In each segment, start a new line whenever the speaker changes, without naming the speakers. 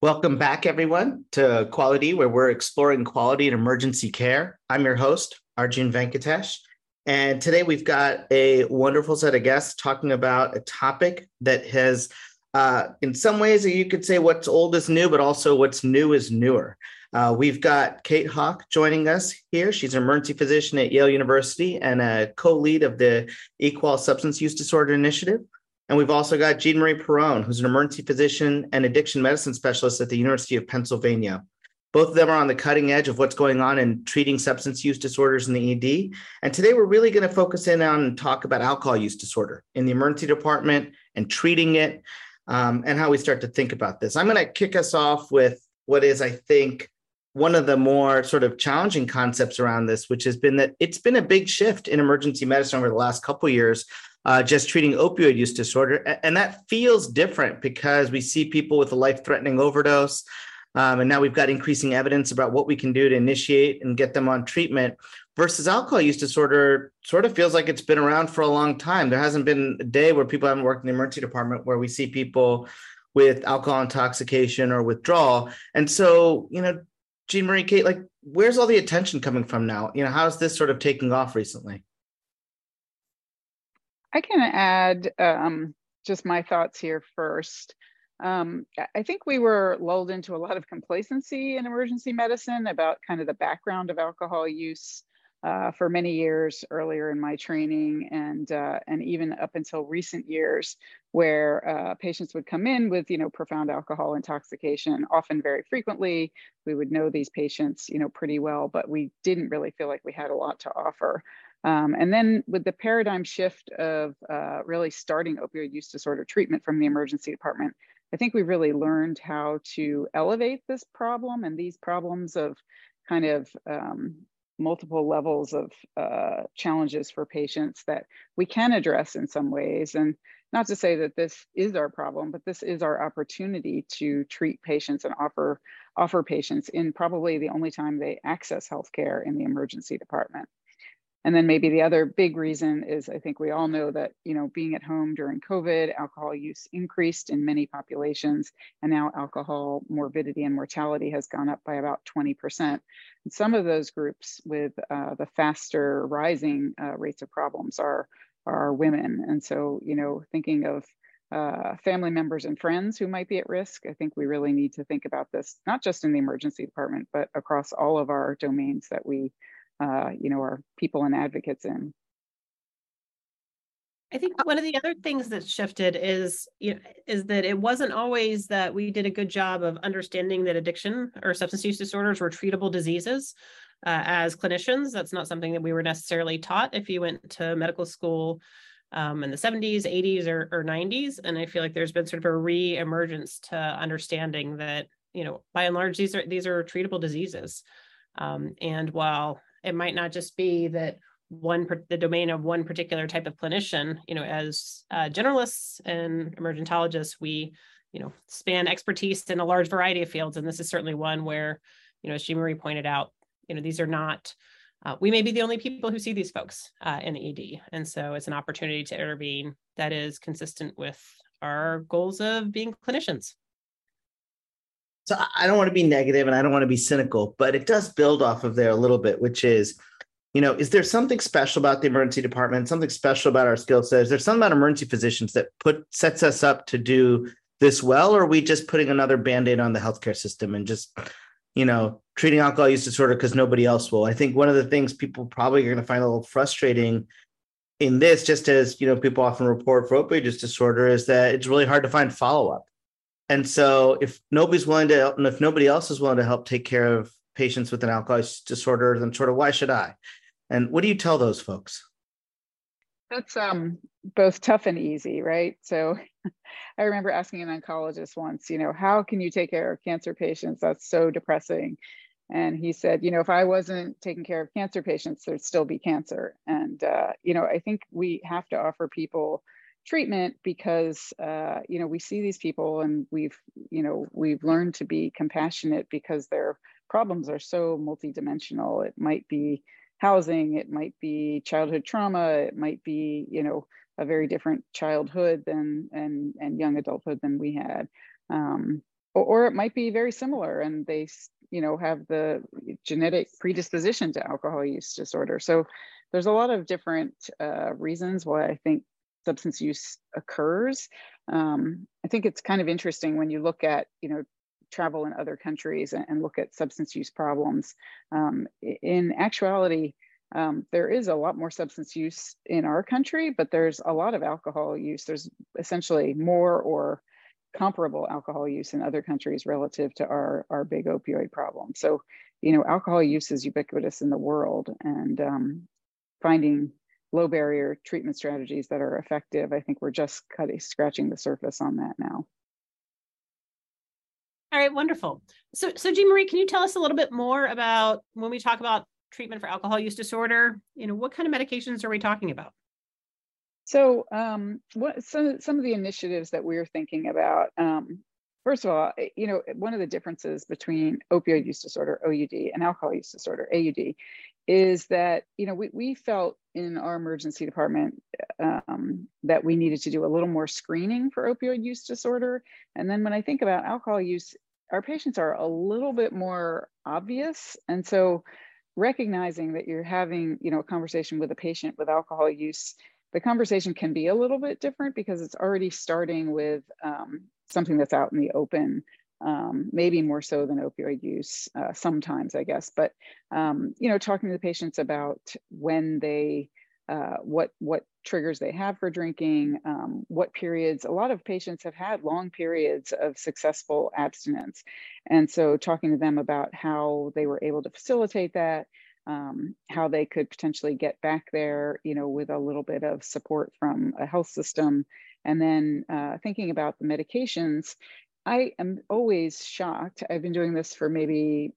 Welcome back, everyone, to Quality, where we're exploring quality in emergency care. I'm your host, Arjun Venkatesh. And today we've got a wonderful set of guests talking about a topic that has, uh, in some ways, you could say what's old is new, but also what's new is newer. Uh, we've got Kate Hawk joining us here. She's an emergency physician at Yale University and a co lead of the Equal Substance Use Disorder Initiative. And we've also got Jeanmarie Perrone, who's an emergency physician and addiction medicine specialist at the University of Pennsylvania. Both of them are on the cutting edge of what's going on in treating substance use disorders in the ED. And today we're really going to focus in on and talk about alcohol use disorder in the emergency department and treating it um, and how we start to think about this. I'm going to kick us off with what is, I think, one of the more sort of challenging concepts around this, which has been that it's been a big shift in emergency medicine over the last couple years uh, just treating opioid use disorder. And that feels different because we see people with a life threatening overdose. Um, and now we've got increasing evidence about what we can do to initiate and get them on treatment versus alcohol use disorder sort of feels like it's been around for a long time. There hasn't been a day where people haven't worked in the emergency department where we see people with alcohol intoxication or withdrawal. And so, you know, Jeanmarie Kate, like, where's all the attention coming from now? You know, how's this sort of taking off recently?
I can add um, just my thoughts here first. Um, I think we were lulled into a lot of complacency in emergency medicine about kind of the background of alcohol use uh, for many years earlier in my training and uh, and even up until recent years where uh, patients would come in with you know profound alcohol intoxication often very frequently we would know these patients you know pretty well but we didn't really feel like we had a lot to offer um, and then with the paradigm shift of uh, really starting opioid use disorder treatment from the emergency department, I think we really learned how to elevate this problem and these problems of kind of um, multiple levels of uh, challenges for patients that we can address in some ways. And not to say that this is our problem, but this is our opportunity to treat patients and offer offer patients in probably the only time they access healthcare in the emergency department. And then maybe the other big reason is I think we all know that, you know, being at home during COVID, alcohol use increased in many populations, and now alcohol morbidity and mortality has gone up by about 20%. And some of those groups with uh, the faster rising uh, rates of problems are, are women. And so, you know, thinking of uh, family members and friends who might be at risk. I think we really need to think about this, not just in the emergency department, but across all of our domains that we uh, you know, our people and advocates in.
I think one of the other things that shifted is you know, is that it wasn't always that we did a good job of understanding that addiction or substance use disorders were treatable diseases. Uh, as clinicians, that's not something that we were necessarily taught if you went to medical school um, in the 70s, 80s, or, or 90s. And I feel like there's been sort of a re-emergence to understanding that you know by and large these are these are treatable diseases. Um, and while it might not just be that one the domain of one particular type of clinician you know as uh, generalists and emergentologists we you know span expertise in a large variety of fields. And this is certainly one where you know as Jeanmarie pointed out you know these are not uh, we may be the only people who see these folks uh, in the ed and so it's an opportunity to intervene that is consistent with our goals of being clinicians
so I don't want to be negative and I don't want to be cynical, but it does build off of there a little bit, which is, you know, is there something special about the emergency department, something special about our skill set? Is there something about emergency physicians that put sets us up to do this well, or are we just putting another band-aid on the healthcare system and just, you know, treating alcohol use disorder because nobody else will? I think one of the things people probably are going to find a little frustrating in this, just as you know, people often report for opioid use disorder, is that it's really hard to find follow-up and so if nobody's willing to, and if nobody else is willing to help take care of patients with an alcohol disorder, then sort of why should I? And what do you tell those folks?
That's um, both tough and easy, right? So I remember asking an oncologist once, you know, how can you take care of cancer patients? That's so depressing. And he said, you know, if I wasn't taking care of cancer patients, there'd still be cancer. And, uh, you know, I think we have to offer people treatment because uh, you know we see these people and we've you know we've learned to be compassionate because their problems are so multidimensional. It might be housing it might be childhood trauma it might be you know a very different childhood than and and young adulthood than we had. Um, or, or it might be very similar and they you know have the genetic predisposition to alcohol use disorder. So there's a lot of different uh, reasons why i think substance use occurs. Um, i think it's kind of interesting when you look at you know travel in other countries and, and look at substance use problems. Um, in actuality um, there is a lot more substance use in our country but there's a lot of alcohol use. There's essentially more or comparable alcohol use in other countries relative to our, our big opioid problem. So, you know, alcohol use is ubiquitous in the world and um, finding low barrier treatment strategies that are effective, I think we're just cutting, scratching the surface on that now.
All right, wonderful. So, so Jeanmarie, can you tell us a little bit more about when we talk about treatment for alcohol use disorder? You know, what kind of medications are we talking about?
So, um, what some some of the initiatives that we're thinking about. Um, first of all, eh, you know, one of the differences between opioid use disorder (OUD) and alcohol use disorder (AUD) is that you know we we felt in our emergency department um, that we needed to do a little more screening for opioid use disorder. And then when I think about alcohol use, our patients are a little bit more obvious, and so recognizing that you're having you know a conversation with a patient with alcohol use the conversation can be a little bit different because it's already starting with um, something that's out in the open, um, maybe more so than opioid use uh, sometimes, I guess. But um, you know, talking to the patients about when they, uh, what what triggers they have for drinking, um, what periods. A lot of patients have had long periods of successful abstinence, and so talking to them about how they were able to facilitate that um, how they could potentially get back there, you know, with a little bit of support from a health system. And then uh, thinking about the medications, I am always shocked. I've been doing this for maybe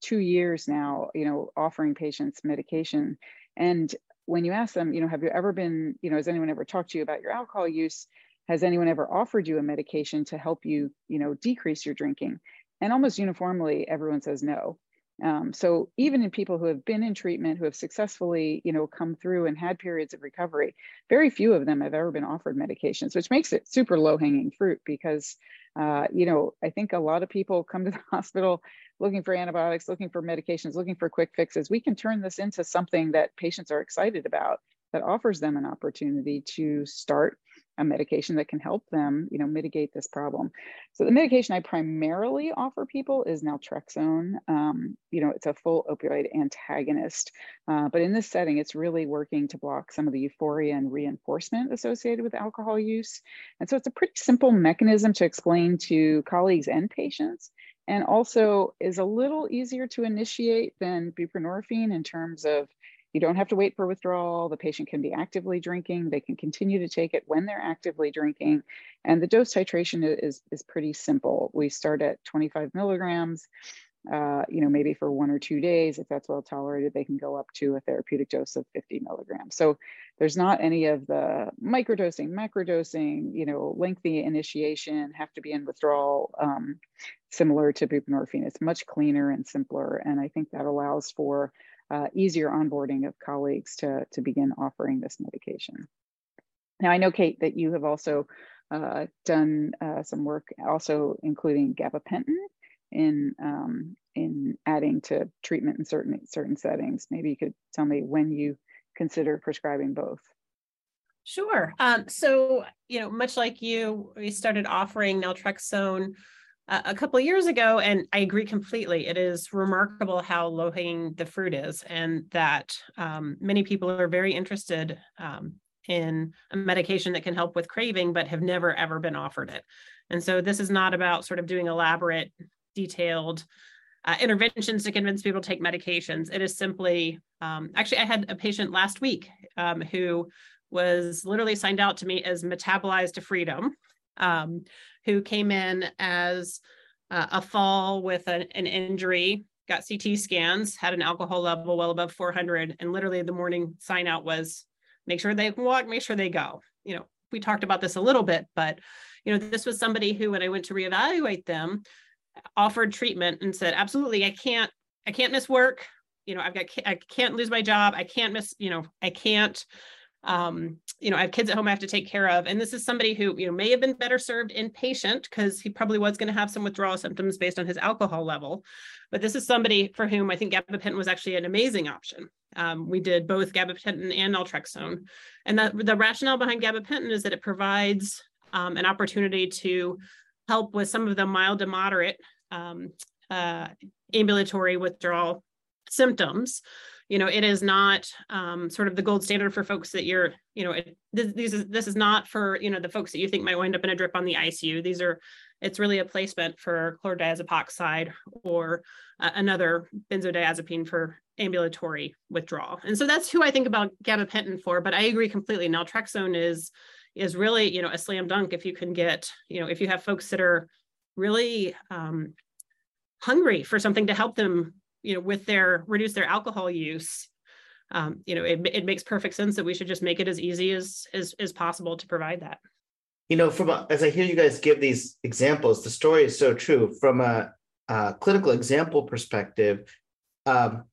two years now, you know, offering patients medication. And when you ask them, you know, have you ever been, you know, has anyone ever talked to you about your alcohol use? Has anyone ever offered you a medication to help you, you know, decrease your drinking? And almost uniformly, everyone says no. Um, so even in people who have been in treatment, who have successfully, you know, come through and had periods of recovery, very few of them have ever been offered medications, which makes it super low hanging fruit because, uh, you know, I think a lot of people come to the hospital looking for antibiotics, looking for medications, looking for quick fixes. We can turn this into something that patients are excited about that offers them an opportunity to start a medication that can help them, you know, mitigate this problem. So the medication I primarily offer people is naltrexone. Um, you know, it's a full opioid antagonist, uh, but in this setting, it's really working to block some of the euphoria and reinforcement associated with alcohol use. And so it's a pretty simple mechanism to explain to colleagues and patients and also is a little easier to initiate than buprenorphine in terms of you don't have to wait for withdrawal. The patient can be actively drinking. They can continue to take it when they're actively drinking. And the dose titration is, is pretty simple. We start at 25 milligrams, uh, you know, maybe for one or two days. If that's well tolerated, they can go up to a therapeutic dose of 50 milligrams. So there's not any of the microdosing, macrodosing, you know, lengthy initiation, have to be in withdrawal, um, similar to buprenorphine. It's much cleaner and simpler. And I think that allows for uh, easier onboarding of colleagues to, to begin offering this medication. Now, I know, Kate, that you have also uh, done uh, some work also including gabapentin in, um, in adding to treatment in certain, certain settings. Maybe you could tell me when you consider prescribing both.
Sure. Um, so, you know, much like you, we started offering naltrexone a couple years ago, and I agree completely. It is remarkable how low hanging the fruit is, and that um, many people are very interested um, in a medication that can help with craving, but have never ever been offered it. And so, this is not about sort of doing elaborate, detailed uh, interventions to convince people to take medications. It is simply, um, actually, I had a patient last week um, who was literally signed out to me as metabolized to freedom. Um, who came in as uh, a fall with an, an injury, got CT scans, had an alcohol level well above 400, and literally the morning sign out was make sure they walk, make sure they go. You know, we talked about this a little bit, but you know, this was somebody who, when I went to reevaluate them, offered treatment and said, absolutely, I can't, I can't miss work. You know, I've got, I can't lose my job. I can't miss, you know, I can't um, you know, I have kids at home I have to take care of. And this is somebody who, you know, may have been better served inpatient because he probably was going to have some withdrawal symptoms based on his alcohol level. But this is somebody for whom I think gabapentin was actually an amazing option. Um, we did both gabapentin and naltrexone. And the, the rationale behind gabapentin is that it provides um, an opportunity to help with some of the mild to moderate um, uh, ambulatory withdrawal symptoms you know it is not um, sort of the gold standard for folks that you're you know it, this, this is this is not for you know the folks that you think might wind up in a drip on the icu these are it's really a placement for chlordiazepoxide or uh, another benzodiazepine for ambulatory withdrawal. And so that's who i think about gabapentin for but i agree completely. Naltrexone is is really you know a slam dunk if you can get you know if you have folks that are really um, hungry for something to help them you know with their reduce their alcohol use um, you know it, it makes perfect sense that we should just make it as easy as as, as possible to provide that.
You know from as i hear you guys give these examples the story is so true. From a, a clinical example perspective um,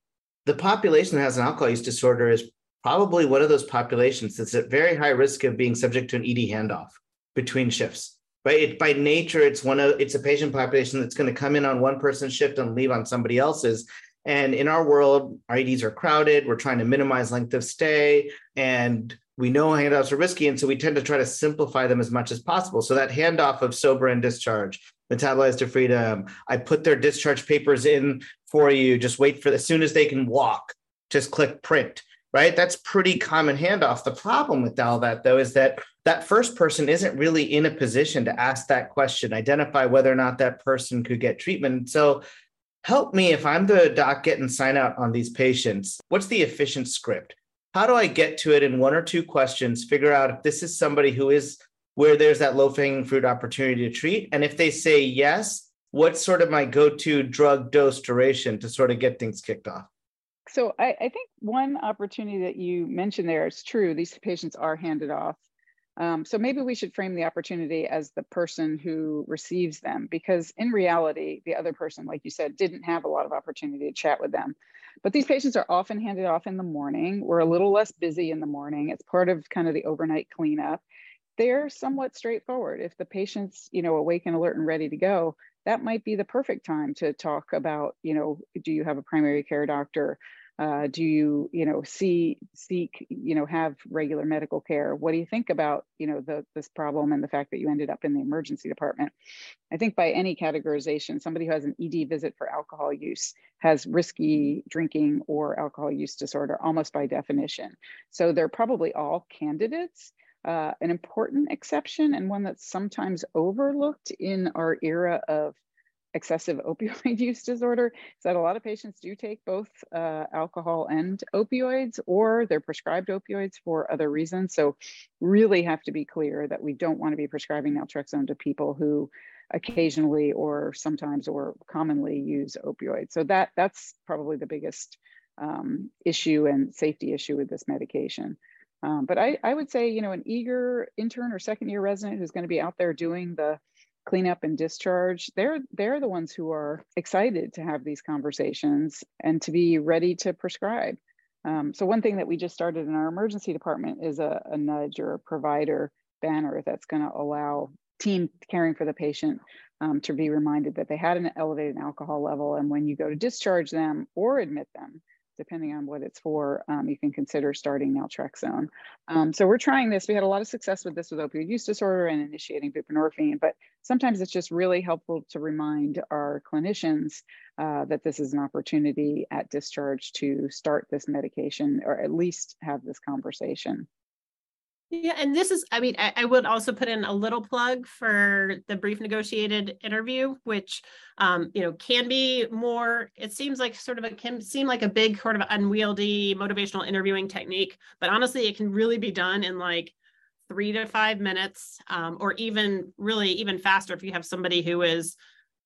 the population that has an alcohol use disorder is probably one of those populations that's at very high risk of being subject to an ed handoff between shifts right it, by nature it's one of it's a patient population that's going to come in on one person's shift and leave on somebody else's and in our world eds are crowded we're trying to minimize length of stay and we know handouts are risky and so we tend to try to simplify them as much as possible so that handoff of sober and discharge metabolized to freedom i put their discharge papers in for you just wait for as soon as they can walk just click print right? That's pretty common handoff. The problem with all that, though, is that that first person isn't really in a position to ask that question, identify whether or not that person could get treatment. So, help me if I'm the doc getting sign out on these patients. What's the efficient script? How do I get to it in one or two questions? Figure out if this is somebody who is where there's that low hanging fruit opportunity to treat. And if they say yes, what's sort of my go to drug dose duration to sort of get things kicked off?
So I, I, think one opportunity that you mentioned there is true. These patients are handed off. Um, so maybe we should frame the opportunity as the person who receives them, because in reality, the other person, like you said, didn't have a lot of opportunity to chat with them. But these patients are often handed off in the morning. We're a little less busy in the morning. It's part of kind of the overnight cleanup. They're somewhat straightforward. If the patient's, you know, awake and alert and ready to go, that might be the perfect time to talk about, you know, do you have a primary care doctor? Uh, do you, you know, see, seek, you know, have regular medical care? What do you think about, you know, the, this problem and the fact that you ended up in the emergency department? I think by any categorization, somebody who has an ED visit for alcohol use has risky drinking or alcohol use disorder almost by definition. So they're probably all candidates. Uh, an important exception and one that's sometimes overlooked in our era of excessive opioid use disorder is that a lot of patients do take both uh, alcohol and opioids or they're prescribed opioids for other reasons. So really have to be clear that we don't want to be prescribing naltrexone to people who occasionally or sometimes or commonly use opioids. So that that's probably the biggest um, issue and safety issue with this medication. Um, but I, I would say, you know, an eager intern or second year resident who's going to be out there doing the cleanup and discharge they're they're the ones who are excited to have these conversations and to be ready to prescribe. Um, so one thing that we just started in our emergency department is a, a nudge or a provider banner that's going to allow team caring for the patient um, to be reminded that they had an elevated alcohol level and when you go to discharge them or admit them depending on what it's for, um, you can consider starting naltrexone. Um, so we're trying this. We had a lot of success with this with opioid use disorder and initiating buprenorphine, but sometimes it's just really helpful to remind our clinicians uh, that this is an opportunity at discharge to start this medication or at least have this conversation.
Yeah, and this is, I mean, I, I, would also put in a little plug for the brief negotiated interview, which, um, you know, can be more, it seems like sort of a, can seem like a big sort of unwieldy motivational interviewing technique, but honestly, it can really be done in like three to five minutes, um, or even really even faster if you have somebody who is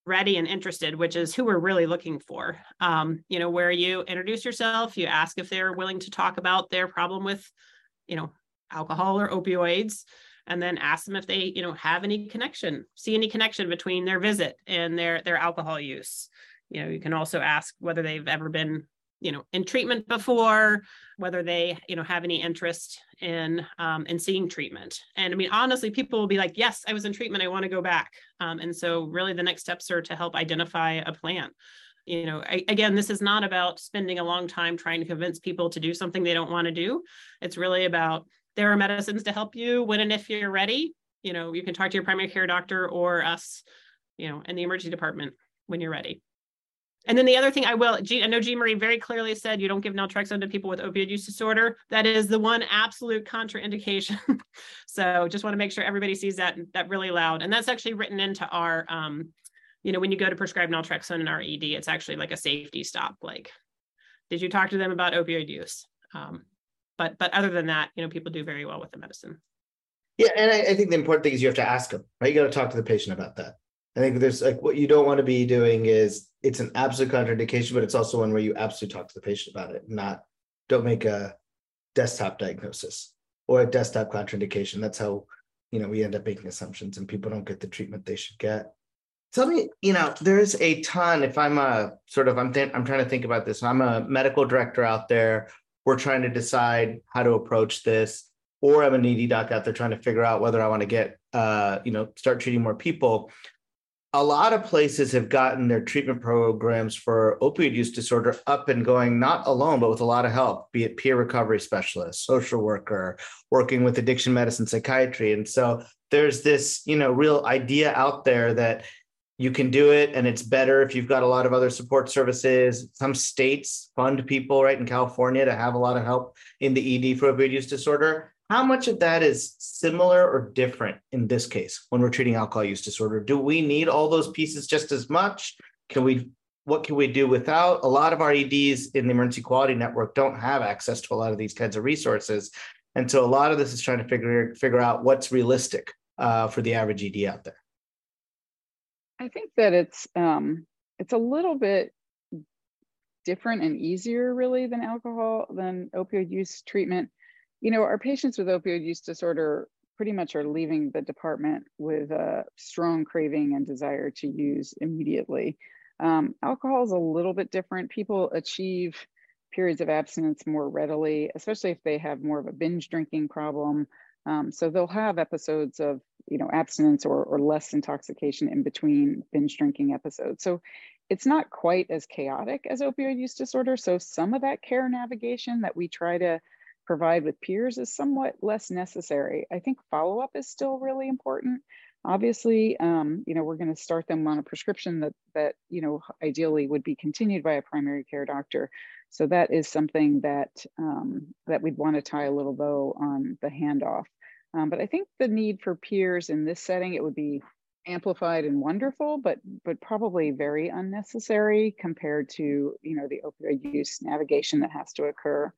ready and interested, which is who we're really looking for. Um, you know, where you introduce yourself, you ask if they're willing to talk about their problem with, you know, alcohol or opioids and then ask them if they you know have any connection see any connection between their visit and their their alcohol use. You know you can also ask whether they've ever been you know in treatment before whether they you know have any interest in um, in seeing treatment. And i mean honestly people will be like yes i was in treatment i want to go back. Um, and so really the next steps are to help identify a plan. You know I, again this is not about spending a long time trying to convince people to do something they don't want to do. It's really about there are medicines to help you when and if you're ready you know you can talk to your primary care doctor or us you know in the emergency department when you're ready and then the other thing I will, I know Jeanmarie very clearly said you don't give naltrexone to people with opioid use disorder. That is the one absolute contraindication. so just want to make sure everybody sees that that really loud. And that's actually written into our, um, you know, when you go to prescribe naltrexone in our ED, it's actually like a safety stop. Like, did you talk to them about opioid use? Um, but but other than that, you know, people do very well with the medicine.
Yeah, and I, I think the important thing is you have to ask them. Right, you got to talk to the patient about that. I think there's like what you don't want to be doing is it's an absolute contraindication, but it's also one where you absolutely talk to the patient about it, not don't make a desktop diagnosis or a desktop contraindication. That's how you know we end up making assumptions and people don't get the treatment they should get. Tell me, you know, there's a ton. If I'm a sort of, I'm th- I'm trying to think about this. I'm a medical director out there. We're trying to decide how to approach this, or I'm an ED doc out there trying to figure out whether I want to get, uh, you know, start treating more people a lot of places have gotten their treatment programs for opioid use disorder up and going, not alone, but with a lot of help, be it peer recovery specialist, social worker, working with addiction medicine, psychiatry. And so there's this, you know, real idea out there that you can do it and it's better if you've got a lot of other support services. Some states fund people, right, in California to have a lot of help in the ED for opioid use disorder. How much of that is similar or different in this case when we're treating alcohol use disorder? Do we need all those pieces just as much? Can we what can we do without? A lot of our EDs in the emergency quality network don't have access to a lot of these kinds of resources. And so a lot of this is trying to figure figure out what's realistic uh, for the average ED out there.
I think that it's um, it's a little bit different and easier really than alcohol than opioid use treatment you know, our patients with opioid use disorder pretty much are leaving the department with a strong craving and desire to use immediately. Um, alcohol is a little bit different. People achieve periods of abstinence more readily, especially if they have more of a binge drinking problem. Um, so they'll have episodes of, you know, abstinence or, or less intoxication in between binge drinking episodes. So it's not quite as chaotic as opioid use disorder. So some of that care navigation that we try to provide with peers is somewhat less necessary. I think follow-up is still really important. Obviously, um, you know, we're going to start them on a prescription that that you know ideally would be continued by a primary care doctor. So that is something that um, that we'd want to tie a little bow on the handoff. Um, but I think the need for peers in this setting it would be amplified and wonderful, but but probably very unnecessary compared to you know the opioid use navigation that has to occur.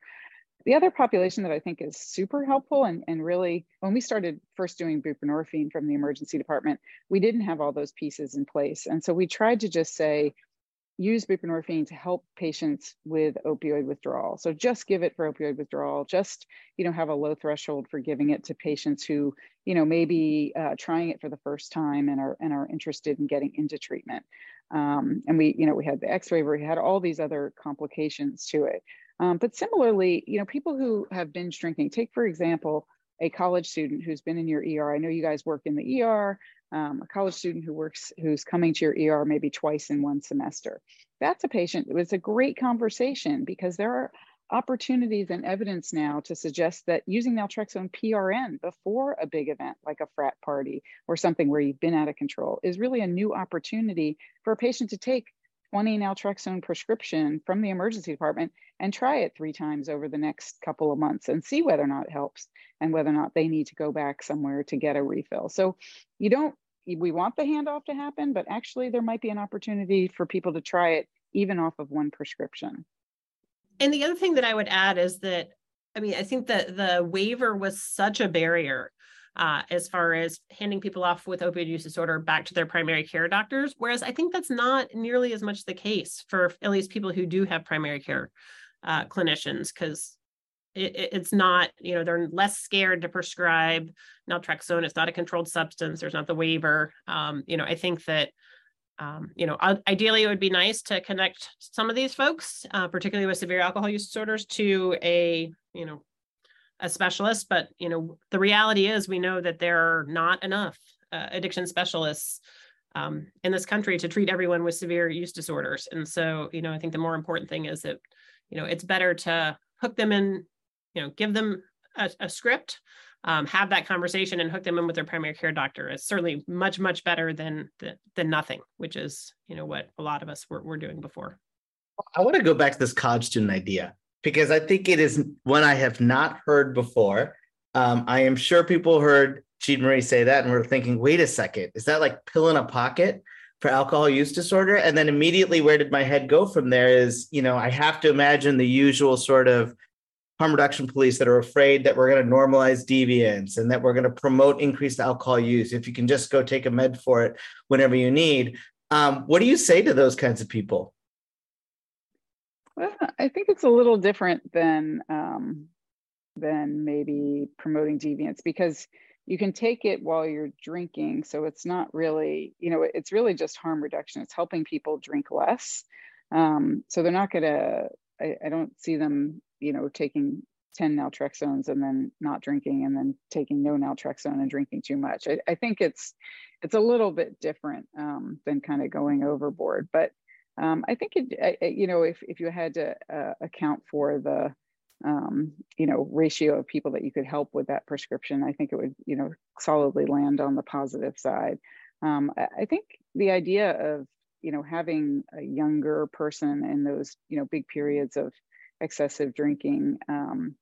The other population that I think is super helpful and, and really, when we started first doing buprenorphine from the emergency department, we didn't have all those pieces in place. And so we tried to just say, use buprenorphine to help patients with opioid withdrawal. So just give it for opioid withdrawal. Just you know have a low threshold for giving it to patients who you know maybe uh, trying it for the first time and are and are interested in getting into treatment. Um, and we you know we had the X-waiver, we had all these other complications to it. Um, but similarly, you know, people who have binge drinking, take for example, a college student who's been in your ER. I know you guys work in the ER, um, a college student who works, who's coming to your ER maybe twice in one semester. That's a patient, it was a great conversation because there are opportunities and evidence now to suggest that using naltrexone PRN before a big event like a frat party or something where you've been out of control is really a new opportunity for a patient to take 20 naltrexone prescription from the emergency department and try it three times over the next couple of months and see whether or not it helps and whether or not they need to go back somewhere to get a refill. So you don't, we want the handoff to happen, but actually there might be an opportunity for people to try it even off of one prescription.
And the other thing that I would add is that, I mean, I think that the waiver was such a barrier uh, as far as handing people off with opioid use disorder back to their primary care doctors. Whereas I think that's not nearly as much the case for at least people who do have primary care uh, clinicians, because it, it's not, you know, they're less scared to prescribe naltrexone. It's not a controlled substance. There's not the waiver. Um, you know, I think that um, you know, ideally it would be nice to connect some of these folks, uh, particularly with severe alcohol use disorders, to a, you know, a specialist. But, you know, the reality is we know that there are not enough uh, addiction specialists um, in this country to treat everyone with severe use disorders. And so, you know, I think the more important thing is that, you know, it's better to hook them in, you know, give them a, a script, um, have that conversation and hook them in with their primary care doctor. It's certainly much, much better than, than nothing, which is, you know, what a lot of us were, were doing before.
I want to go back to this college student idea because I think it is one I have not heard before. Um, I am sure people heard Jeanmarie say that and we're thinking, wait a second, is that like pill in a pocket for alcohol use disorder? And then immediately, where did my head go from there? Is, you know, I have to imagine the usual sort of harm reduction police that are afraid that we're going to normalize deviance and that we're going to promote increased alcohol use if you can just go take a med for it whenever you need. Um, what do you say to those kinds of people?
I think it's a little different than um, than maybe promoting deviance because you can take it while you're drinking. So it's not really, you know, it's really just harm reduction. It's helping people drink less. Um, so they're not going to, I don't see them, you know, taking 10 naltrexones and then not drinking and then taking no naltrexone and drinking too much. I, I think it's, it's a little bit different um, than kind of going overboard. But um, I think it, I, you know, if, if you had to uh, account for the, um, you know, ratio of people that you could help with that prescription, I think it would, you know, solidly land on the positive side. Um, I, I think the idea of, you know, having a younger person in those, you know, big periods of excessive drinking um,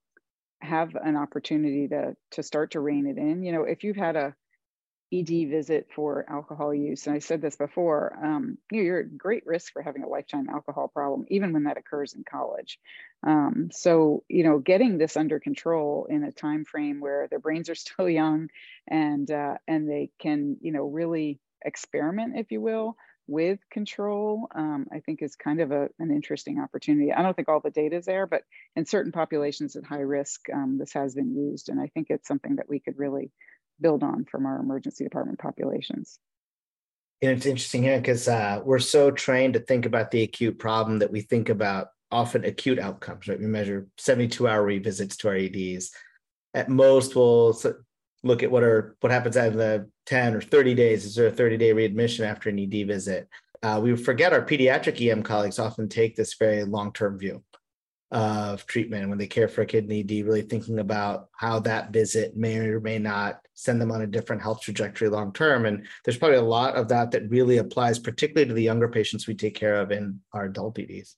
have an opportunity to to start to rein it in. You know, if you've had a ED visit for alcohol use, and I said this before, um, you you're at great risk for having a lifetime alcohol problem, even when that occurs in college. Um, so, you know, getting this under control in a time frame where their brains are still young, and uh, and they can, you know, really experiment, if you will, with control, um, I think is kind of a, an interesting opportunity. I don't think all the data is there, but in certain populations at high risk, um, this has been used, and I think it's something that we could really build on from our emergency department populations.
And it's interesting here because uh, we're so trained to think about the acute problem that we think about often acute outcomes, right? We measure 72 hour revisits to our EDs. At most, we'll look at what are what happens of the 10 or 30 days. Is there a 30 day readmission after an ED visit? Uh, we forget our pediatric EM colleagues often take this very long term view of treatment when they care for a kidney ED, really thinking about how that visit may or may not send them on a different health trajectory long term. And there's probably a lot of that that really applies, particularly to the younger patients we take care of in our adult EDs.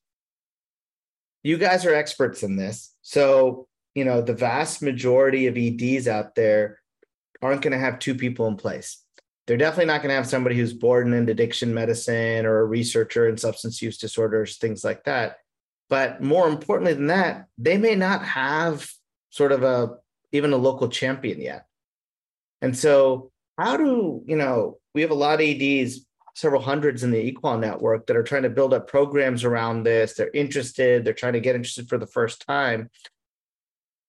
You guys are experts in this. So, you know, the vast majority of EDs out there aren't going to have two people in place. They're definitely not going to have somebody who's bored in addiction medicine or a researcher in substance use disorders, things like that but more importantly than that, they may not have sort of a even a local champion yet. And so, how do you know we have a lot of EDs, several hundreds in the Equal network that are trying to build up programs around this. They're interested, they're trying to get interested for the first time.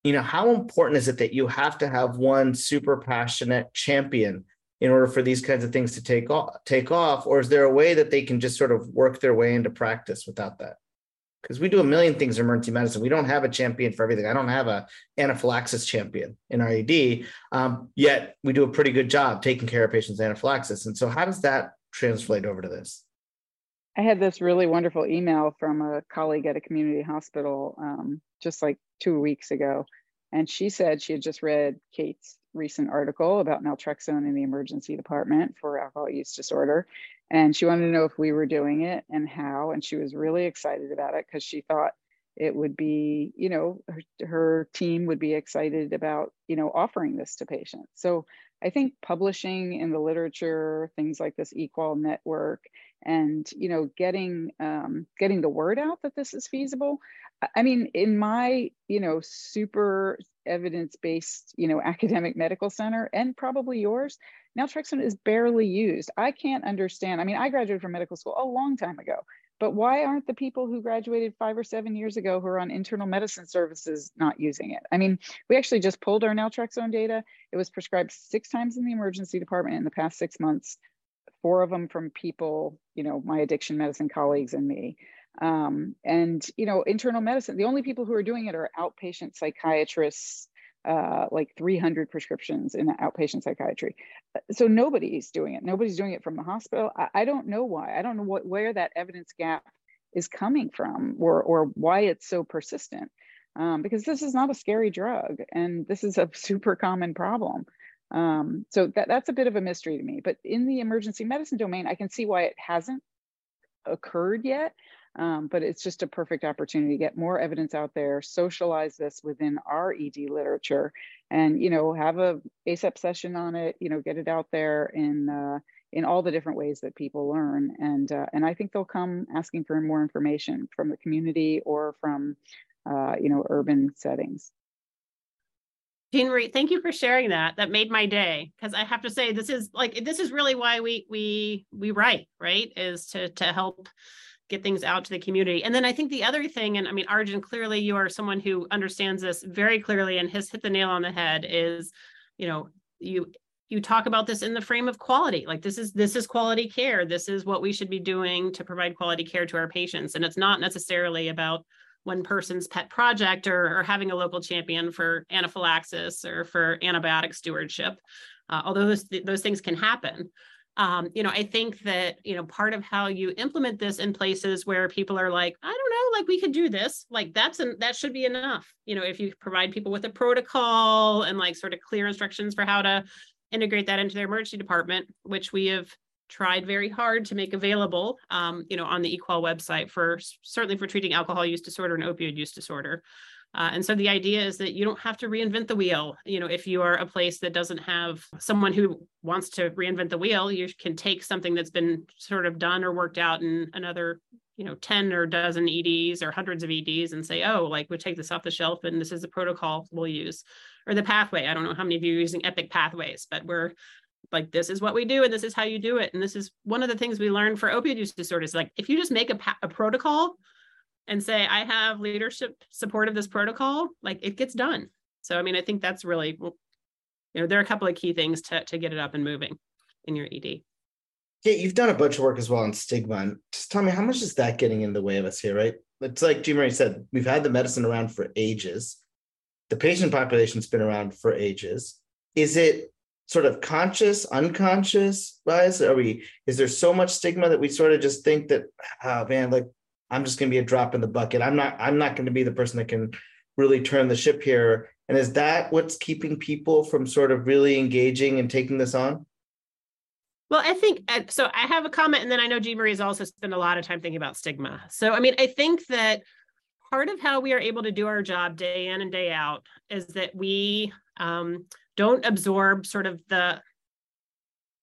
You know, how important is it that you have to have one super passionate champion in order for these kinds of things to take off take off or is there a way that they can just sort of work their way into practice without that because we do a million things in emergency medicine. We don't have a champion for everything. I don't have a anaphylaxis champion in our ED, um, yet we do a pretty good job taking care of patients' anaphylaxis. And so, how does that translate over to this?
I had this really wonderful email from a colleague at a community hospital um, just like two weeks ago. And she said she had just read Kate's recent article about naltrexone in the emergency department for alcohol use disorder. And she wanted to know if we were doing it and how. And she was really excited about it because she thought it would be you know her, her, team would be excited about you know offering this to patients. So i think publishing in the literature things like this equal network and you know getting um, getting the word out that this is feasible i mean in my you know super evidence-based you know academic medical center and probably yours naltrexone is barely used i can't understand i mean i graduated from medical school a long time ago but why aren't the people who graduated five or seven years ago who are on internal medicine services not using it? I mean, we actually just pulled our naltrexone data. It was prescribed six times in the emergency department in the past six months four of them from people, you know, my addiction medicine colleagues and me. Um, and, you know, internal medicine, the only people who are doing it are outpatient psychiatrists, uh, like 300 prescriptions in outpatient psychiatry. So nobody's doing it. Nobody's doing it from the hospital. I, I don't know why. I don't know what, where that evidence gap is coming from or, or why it's so persistent. Um, because this is not a scary drug and this is a super common problem. Um, so that, that's a bit of a mystery to me. But in the emergency medicine domain, I can see why it hasn't occurred yet. Um, but it's just a perfect opportunity to get more evidence out there, socialize this within our ED literature, and you know have a ACEP session on it. You know, get it out there in uh, in all the different ways that people learn, and uh, and I think they'll come asking for more information from the community or from uh, you know urban settings.
Jeanmarie, thank you for sharing that. That made my day because I have to say this is like this is really why we we we write, right? Is to to help get things out to the community. And then I think the other thing, and I mean, Arjun, clearly you are someone who understands this very clearly and has hit the nail on the head. Is you know you you talk about this in the frame of quality like this is this is quality care this is what we should be doing to provide quality care to our patients and it's not necessarily about one person's pet project or, or having a local champion for anaphylaxis or for antibiotic stewardship, uh, although those, those things can happen. Um, you know, I think that, you know, part of how you implement this in places where people are like, I don't know, like we could do this, like that's, an, that should be enough. You know, if you provide people with a protocol and like sort of clear instructions for how to integrate that into their emergency department, which we have tried very hard to make available, um, you know, on the EQual website for certainly for treating alcohol use disorder and opioid use disorder. Uh, and so the idea is that you don't have to reinvent the wheel. You know, if you are a place that doesn't have someone who wants to reinvent the wheel, you can take something that's been sort of done or worked out in another, you know, 10 or dozen EDs or hundreds of EDs and say, oh, like we take this off the shelf and this is the protocol we'll use. Or the pathway. I don't know how many of you are using Epic pathways, but we're like this is what we do and this is how you do it and this is one of the things we learned for opioid use disorders like if you just make a, a protocol and say i have leadership support of this protocol like it gets done. So i mean i think that's really you know there are a couple of key things to, to get it up and moving in your ed
yeah you've done a bunch of work as well on stigma and just tell me how much is that getting in the way of us here right? It's like Jeanmarie said we've had the medicine around for ages. The patient population's been around for ages. Is it sort of conscious, unconscious bias? Are we, is there so much stigma that we sort of just think that, oh man, like I'm just going to be a drop in the bucket. I'm not, I'm not going to be the person that can really turn the ship here. And is that what's keeping people from sort of really engaging and taking this on?
Well, I think so. I have a comment, and then I know Jeanmarie has also spent a lot of time thinking about stigma. So, I mean, I think that part of how we are able to do our job day in and day out is that we um, don't absorb sort of the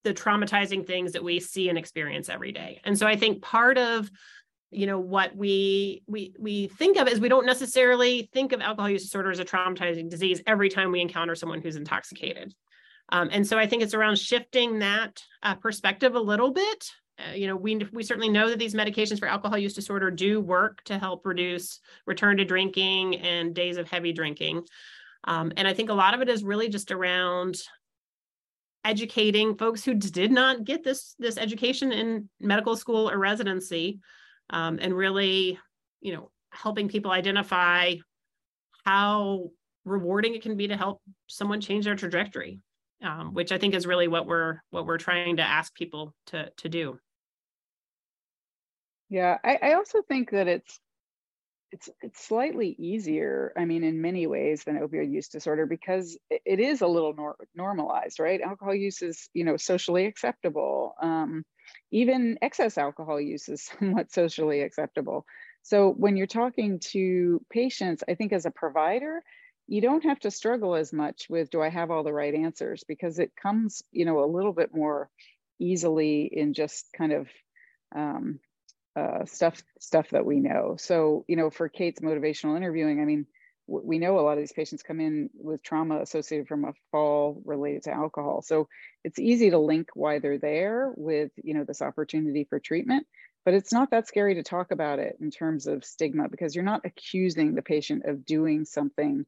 the traumatizing things that we see and experience every day. And so i think part of you know what we we we think of is we don't necessarily think of alcohol use disorder as a traumatizing disease every time we encounter someone who's intoxicated. Um, and so i think it's around shifting that uh, perspective a little bit. Uh, you know we we certainly know that these medications for alcohol use disorder do work to help reduce return to drinking and days of heavy drinking um, and I think a lot of it is really just around educating folks who did not get this this education in medical school or residency, um, and really, you know, helping people identify how rewarding it can be to help someone change their trajectory, um, which I think is really what we're what we're trying to ask people to to do.
Yeah, I, I also think that it's it's it's slightly easier i mean in many ways than opioid use disorder because it is a little nor- normalized right? Alcohol use is you know socially acceptable. Um, even excess alcohol use is somewhat socially acceptable. So when you're talking to patients i think as a provider you don't have to struggle as much with do i have all the right answers? because it comes you know a little bit more easily in just kind of um, uh, stuff stuff that we know. So you know, for Kate's motivational interviewing, I mean, we know a lot of these patients come in with trauma associated from a fall related to alcohol. So it's easy to link why they're there with you know this opportunity for treatment. But it's not that scary to talk about it in terms of stigma because you're not accusing the patient of doing something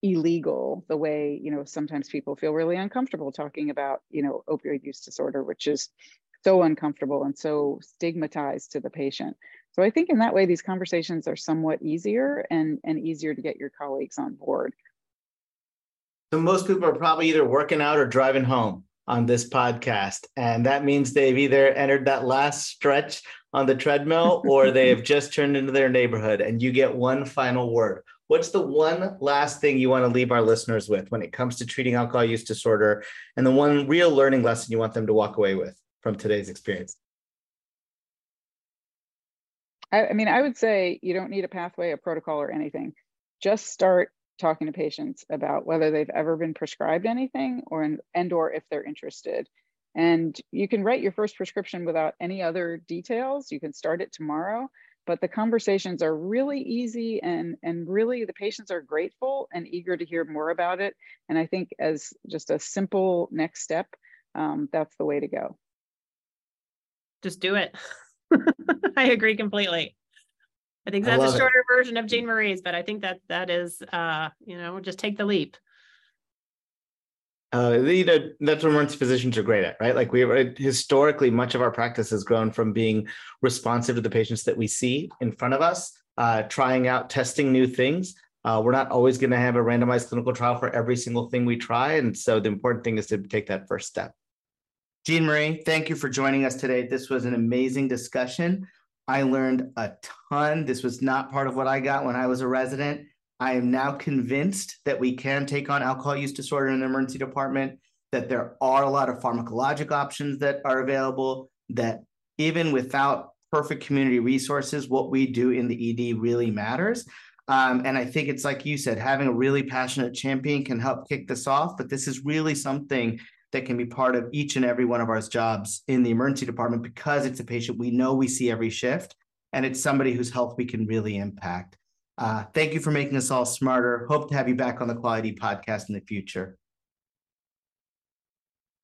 illegal the way you know sometimes people feel really uncomfortable talking about you know opioid use disorder which is so uncomfortable and so stigmatized to the patient. So I think in that way, these conversations are somewhat easier and, and easier to get your colleagues on board.
So most people are probably either working out or driving home on this podcast. And that means they've either entered that last stretch on the treadmill or they have just turned into their neighborhood. And you get one final word. What's the one last thing you want to leave our listeners with when it comes to treating alcohol use disorder and the one real learning lesson you want them to walk away with from today's experience?
I, I mean, I would say you don't need a pathway, a protocol, or anything. Just start talking to patients about whether they've ever been prescribed anything or and or if they're interested. And you can write your first prescription without any other details. You can start it tomorrow. But the conversations are really easy and and really the patients are grateful and eager to hear more about it. And i think as just a simple next step um, that's the way to go
just do it i agree completely I think that's I a shorter it. version of Jeanmarie's, but I think that that is, uh, you know, just take the leap.
Uh, you know, that's what emergency physicians are great at, right? Like we historically, much of our practice has grown from being responsive to the patients that we see in front of us, uh, trying out, testing new things. Uh, we're not always going to have a randomized clinical trial for every single thing we try. And so the important thing is to take that first step. Jeanmarie, thank you for joining us today. This was an amazing discussion. I learned a ton. This was not part of what I got when I was a resident. I am now convinced that we can take on alcohol use disorder in the emergency department, that there are a lot of pharmacologic options that are available, that even without perfect community resources, what we do in the ED really matters. Um, and I think it's like you said, having a really passionate champion can help kick this off. But this is really something that can be part of each and every one of our jobs in the emergency department because it's a patient we know we see every shift and it's somebody whose health we can really impact. Uh, thank you for making us all smarter. Hope to have you back on the Quality podcast in the future.